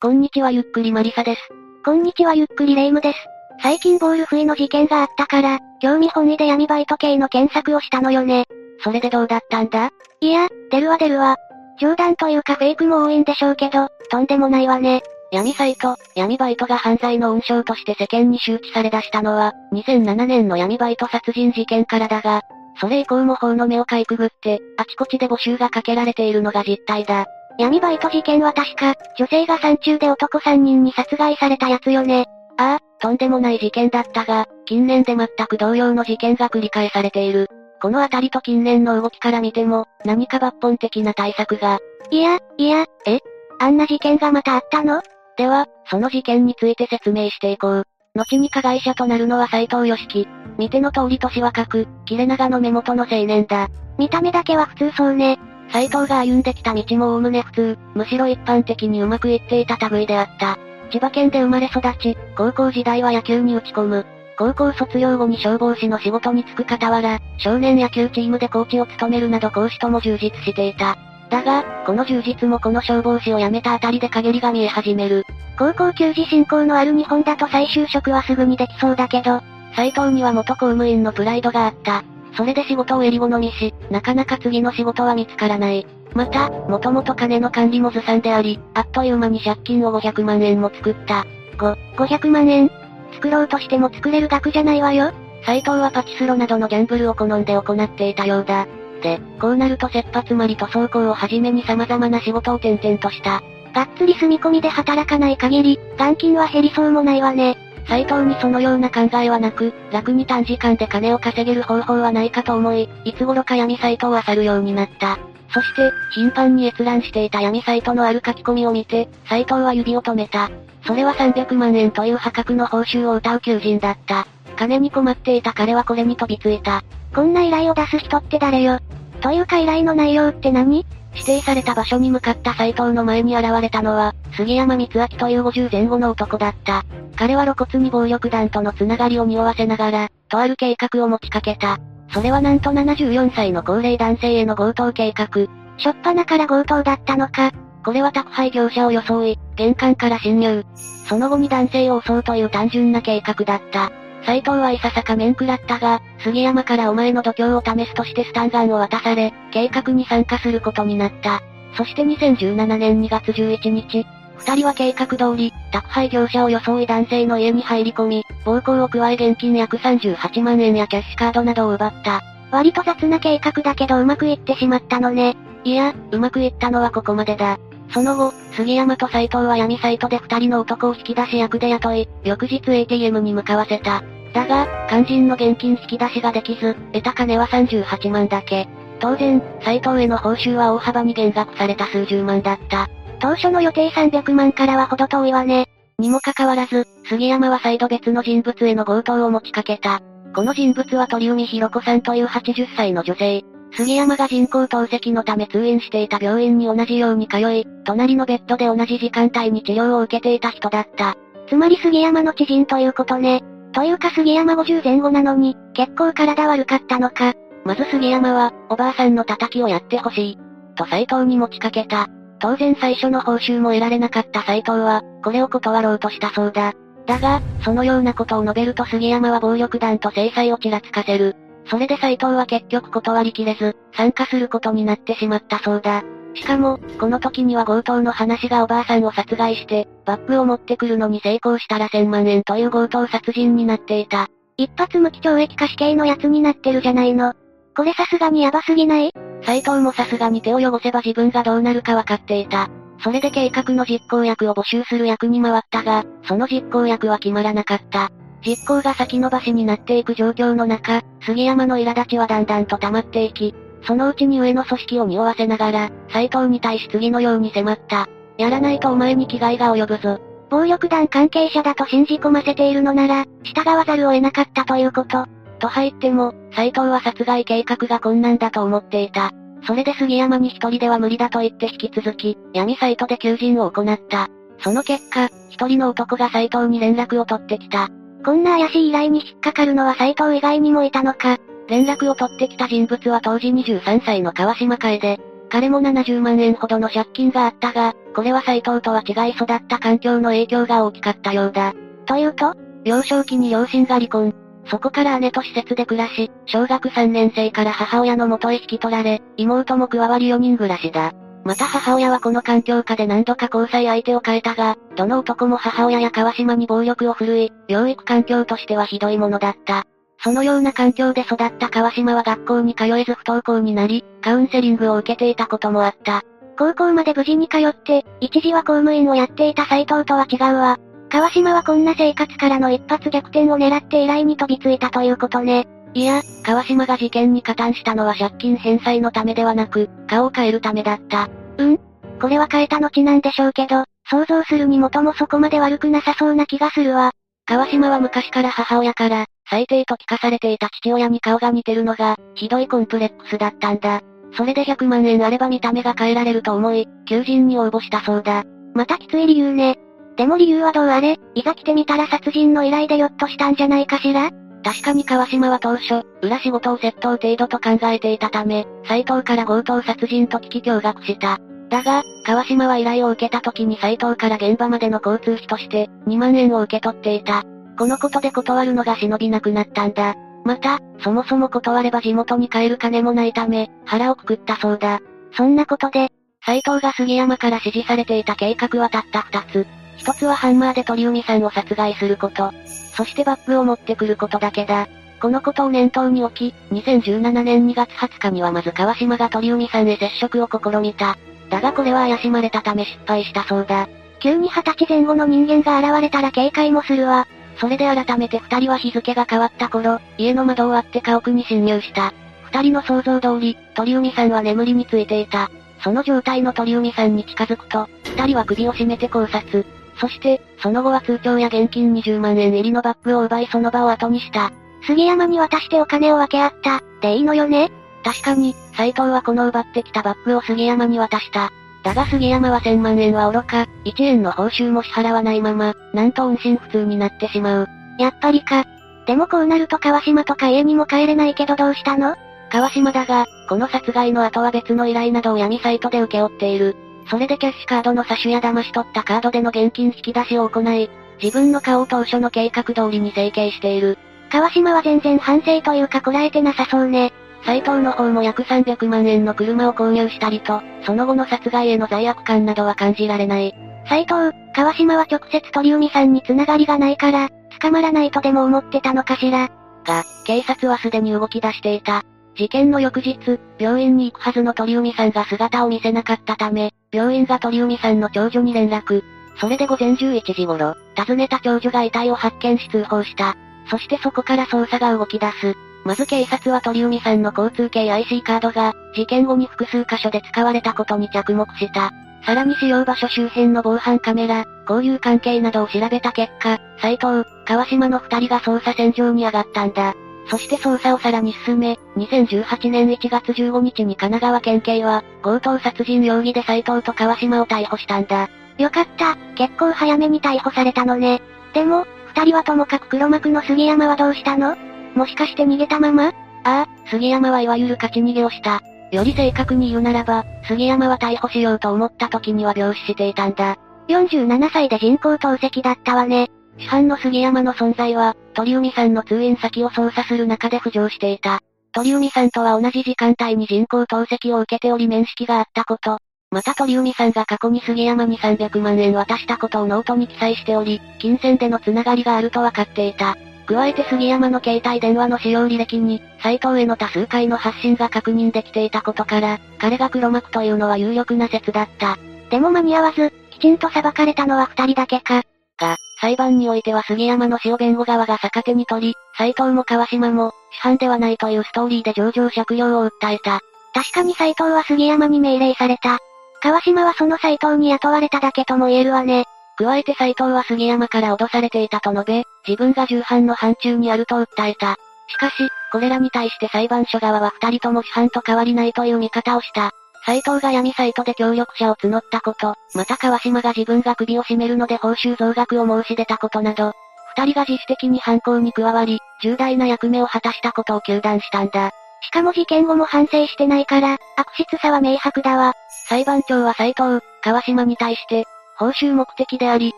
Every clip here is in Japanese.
こんにちはゆっくりマリサです。こんにちはゆっくりレイムです。最近ボール不意の事件があったから、興味本位で闇バイト系の検索をしたのよね。それでどうだったんだ？いや、出るわ出るわ。冗談というかフェイクも多いんでしょうけど、とんでもないわね。闇サイト、闇バイトが犯罪の温床として世間に周知され出したのは、2007年の闇バイト殺人事件からだが、それ以降も法の目をかいくぐって、あちこちで募集がかけられているのが実態だ。闇バイト事件は確か、女性が山中で男3人に殺害されたやつよね。ああ、とんでもない事件だったが、近年で全く同様の事件が繰り返されている。このあたりと近年の動きから見ても、何か抜本的な対策が。いや、いや、え？あんな事件がまたあったの？では、その事件について説明していこう。後に加害者となるのは斎藤義樹。見ての通り年若く、切れ長の目元の青年だ。見た目だけは普通そうね。斎藤が歩んできた道も概ね普通、むしろ一般的にうまくいっていた類であった。千葉県で生まれ育ち、高校時代は野球に打ち込む。高校卒業後に消防士の仕事に就く傍ら、少年野球チームでコーチを務めるなど講師とも充実していた。だが、この充実もこの消防士を辞めたあたりで陰りが見え始める。高校球児進行のある日本だと再就職はすぐにできそうだけど、斎藤には元公務員のプライドがあった。それで仕事を襟好みし、なかなか次の仕事は見つからない。また、もともと金の管理もずさんであり、あっという間に借金を500万円も作った。5、500万円？作ろうとしても作れる額じゃないわよ。斎藤はパチスロなどのギャンブルを好んで行っていたようだ。で、こうなると切羽詰まり塗装工をはじめに様々な仕事を転々とした。がっつり住み込みで働かない限り、元金は減りそうもないわね。斎藤にそのような考えはなく、楽に短時間で金を稼げる方法はないかと思い、いつ頃か闇サイトを漁るようになった。そして、頻繁に閲覧していた闇サイトのある書き込みを見て、斎藤は指を止めた。それは300万円という破格の報酬を謳う求人だった。金に困っていた彼はこれに飛びついた。こんな依頼を出す人って誰よ？というか依頼の内容って何？指定された場所に向かった斎藤の前に現れたのは、杉山光明という50前後の男だった。彼は露骨に暴力団とのつながりを匂わせながら、とある計画を持ちかけた。それはなんと74歳の高齢男性への強盗計画。しょっぱなから強盗だったのか。これは宅配業者を装い、玄関から侵入。その後に男性を襲うという単純な計画だった。斎藤はいささか面食らったが、杉山からお前の度胸を試すとしてスタンガンを渡され、計画に参加することになった。そして2017年2月11日、二人は計画通り、宅配業者を装い男性の家に入り込み、暴行を加え現金約38万円やキャッシュカードなどを奪った。割と雑な計画だけどうまくいってしまったのね。いや、うまくいったのはここまでだ。その後、杉山と斎藤は闇サイトで二人の男を引き出し役で雇い、翌日 ATM に向かわせた。だが、肝心の現金引き出しができず、得た金は38万だけ。当然、斎藤への報酬は大幅に減額された数十万だった。当初の予定300万からは程遠いわね。にもかかわらず、杉山は再度別の人物への強盗を持ちかけた。この人物は鳥海博子さんという80歳の女性。杉山が人工透析のため通院していた病院に同じように通い、隣のベッドで同じ時間帯に治療を受けていた人だった。つまり杉山の知人ということね。というか杉山50前後なのに、結構体悪かったのか。まず杉山は、おばあさんの叩きをやってほしい。と斎藤に持ちかけた。当然最初の報酬も得られなかった斎藤は、これを断ろうとしたそうだ。だが、そのようなことを述べると杉山は暴力団と制裁をちらつかせる。それで斎藤は結局断りきれず、参加することになってしまったそうだ。しかも、この時には強盗の話がおばあさんを殺害して、バッグを持ってくるのに成功したら1000万円という強盗殺人になっていた。一発無期懲役か死刑のやつになってるじゃないの。これさすがにヤバすぎない？斎藤もさすがに手を汚せば自分がどうなるかわかっていた。それで計画の実行役を募集する役に回ったが、その実行役は決まらなかった。実行が先延ばしになっていく状況の中、杉山の苛立ちはだんだんと溜まっていき、そのうちに上の組織を匂わせながら、斎藤に対し次のように迫った。やらないとお前に危害が及ぶぞ。暴力団関係者だと信じ込ませているのなら、従わざるを得なかったということ。と入っても、斎藤は殺害計画が困難だと思っていた。それで杉山に一人では無理だと言って引き続き、闇サイトで求人を行った。その結果、一人の男が斎藤に連絡を取ってきた。こんな怪しい依頼に引っかかるのは斎藤以外にもいたのか。連絡を取ってきた人物は当時23歳の川島楓。彼も70万円ほどの借金があったが、これは斎藤とは違い育った環境の影響が大きかったようだ。というと幼少期に両親が離婚。そこから姉と施設で暮らし、小学3年生から母親の元へ引き取られ、妹も加わり4人暮らしだ。また母親はこの環境下で何度か交際相手を変えたが、どの男も母親や川島に暴力を振るい、養育環境としてはひどいものだった。そのような環境で育った川島は学校に通えず不登校になり、カウンセリングを受けていたこともあった。高校まで無事に通って、一時は公務員をやっていた斎藤とは違うわ。川島はこんな生活からの一発逆転を狙って依頼に飛びついたということね。いや、川島が事件に加担したのは借金返済のためではなく、顔を変えるためだった。うんこれは変えた後なんでしょうけど、想像するに元もそこまで悪くなさそうな気がするわ。川島は昔から母親から、最低と聞かされていた父親に顔が似てるのが、ひどいコンプレックスだったんだ。それで100万円あれば見た目が変えられると思い、求人に応募したそうだ。またきつい理由ね。でも理由はどうあれ、いざ来てみたら殺人の依頼でヨッとしたんじゃないかしら？確かに川島は当初、裏仕事を窃盗程度と考えていたため、斎藤から強盗殺人と聞き驚愕した。だが、川島は依頼を受けた時に斎藤から現場までの交通費として、2万円を受け取っていた。このことで断るのが忍びなくなったんだ。また、そもそも断れば地元に帰る金もないため、腹をくくったそうだ。そんなことで、斎藤が杉山から指示されていた計画はたった二つ。一つはハンマーで鳥海さんを殺害すること。そしてバッグを持ってくることだけだ。このことを念頭に置き、2017年2月20日にはまず川島が鳥海さんへ接触を試みた。だがこれは怪しまれたため失敗したそうだ。急に二十歳前後の人間が現れたら警戒もするわ。それで改めて二人は日付が変わった頃、家の窓を割って家屋に侵入した。二人の想像通り、鳥海さんは眠りについていた。その状態の鳥海さんに近づくと、二人は首を絞めて考察。そして、その後は通帳や現金20万円入りのバッグを奪いその場を後にした。杉山に渡してお金を分け合った、でいいのよね？確かに、斎藤はこの奪ってきたバッグを杉山に渡した。だが杉山は1000万円は愚か、1円の報酬も支払わないまま、なんと音信不通になってしまう。やっぱりか。でもこうなると川島とか家にも帰れないけどどうしたの？川島だが、この殺害の後は別の依頼などを闇サイトで請け負っている。それでキャッシュカードの詐取や騙し取ったカードでの現金引き出しを行い、自分の顔を当初の計画通りに整形している。川島は全然反省というかこらえてなさそうね。斎藤の方も約300万円の車を購入したりと、その後の殺害への罪悪感などは感じられない。斎藤、川島は直接鳥海さんに繋がりがないから、捕まらないとでも思ってたのかしら。が、警察はすでに動き出していた。事件の翌日、病院に行くはずの鳥海さんが姿を見せなかったため、病院が鳥海さんの長女に連絡。それで午前11時頃、訪ねた長女が遺体を発見し通報した。そしてそこから捜査が動き出す。まず警察は鳥海さんの交通系 IC カードが、事件後に複数箇所で使われたことに着目した。さらに使用場所周辺の防犯カメラ、交友関係などを調べた結果、斎藤、川島の二人が捜査線上に上がったんだ。そして捜査をさらに進め、2018年1月15日に神奈川県警は、強盗殺人容疑で斎藤と川島を逮捕したんだ。よかった、結構早めに逮捕されたのね。でも、二人はともかく黒幕の杉山はどうしたの？もしかして逃げたまま？ああ、杉山はいわゆる勝ち逃げをした。より正確に言うならば、杉山は逮捕しようと思った時には病死していたんだ。47歳で人工透析だったわね。市販の杉山の存在は、鳥海さんの通院先を捜査する中で浮上していた。鳥海さんとは同じ時間帯に人工透析を受けており面識があったこと。また鳥海さんが過去に杉山に300万円渡したことをノートに記載しており、金銭でのつながりがあると分かっていた。加えて杉山の携帯電話の使用履歴に、斎藤への多数回の発信が確認できていたことから、彼が黒幕というのは有力な説だった。でも間に合わず、きちんと裁かれたのは二人だけか。が、裁判においては杉山の死を弁護側が逆手に取り、斎藤も川島も、市販ではないというストーリーで上場借用を訴えた。確かに斎藤は杉山に命令された。川島はその斎藤に雇われただけとも言えるわね。加えて斎藤は杉山から脅されていたと述べ、自分が重犯の範疇にあると訴えた。しかし、これらに対して裁判所側は二人とも主犯と変わりないという見方をした。斎藤が闇サイトで協力者を募ったこと、また川島が自分が首を絞めるので報酬増額を申し出たことなど、二人が自主的に犯行に加わり、重大な役目を果たしたことを求断したんだ。しかも事件後も反省してないから、悪質さは明白だわ。裁判長は斎藤、川島に対して、報酬目的であり、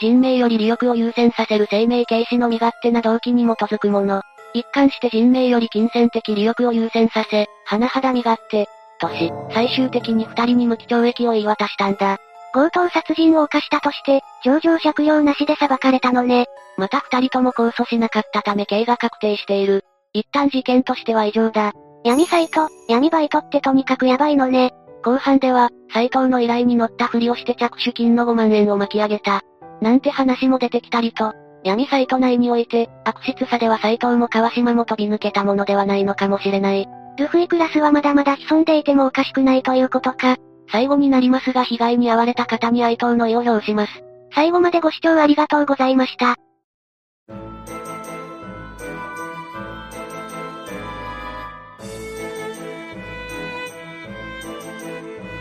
人命より利欲を優先させる生命軽視の身勝手な動機に基づくもの。一貫して人命より金銭的利欲を優先させ、甚だ身勝手、とし、最終的に二人に無期懲役を言い渡したんだ。強盗殺人を犯したとして、上場借用なしで裁かれたのね。また二人とも控訴しなかったため刑が確定している。一旦事件としては異常だ。闇サイト、闇バイトってとにかくヤバいのね。後半では、斎藤の依頼に乗ったふりをして着手金の5万円を巻き上げた。なんて話も出てきたりと、闇サイト内において、悪質さでは斎藤も川島も飛び抜けたものではないのかもしれない。ルフィクラスはまだまだ潜んでいてもおかしくないということか。最後になりますが被害に遭われた方に哀悼の意を表します。最後までご視聴ありがとうございました。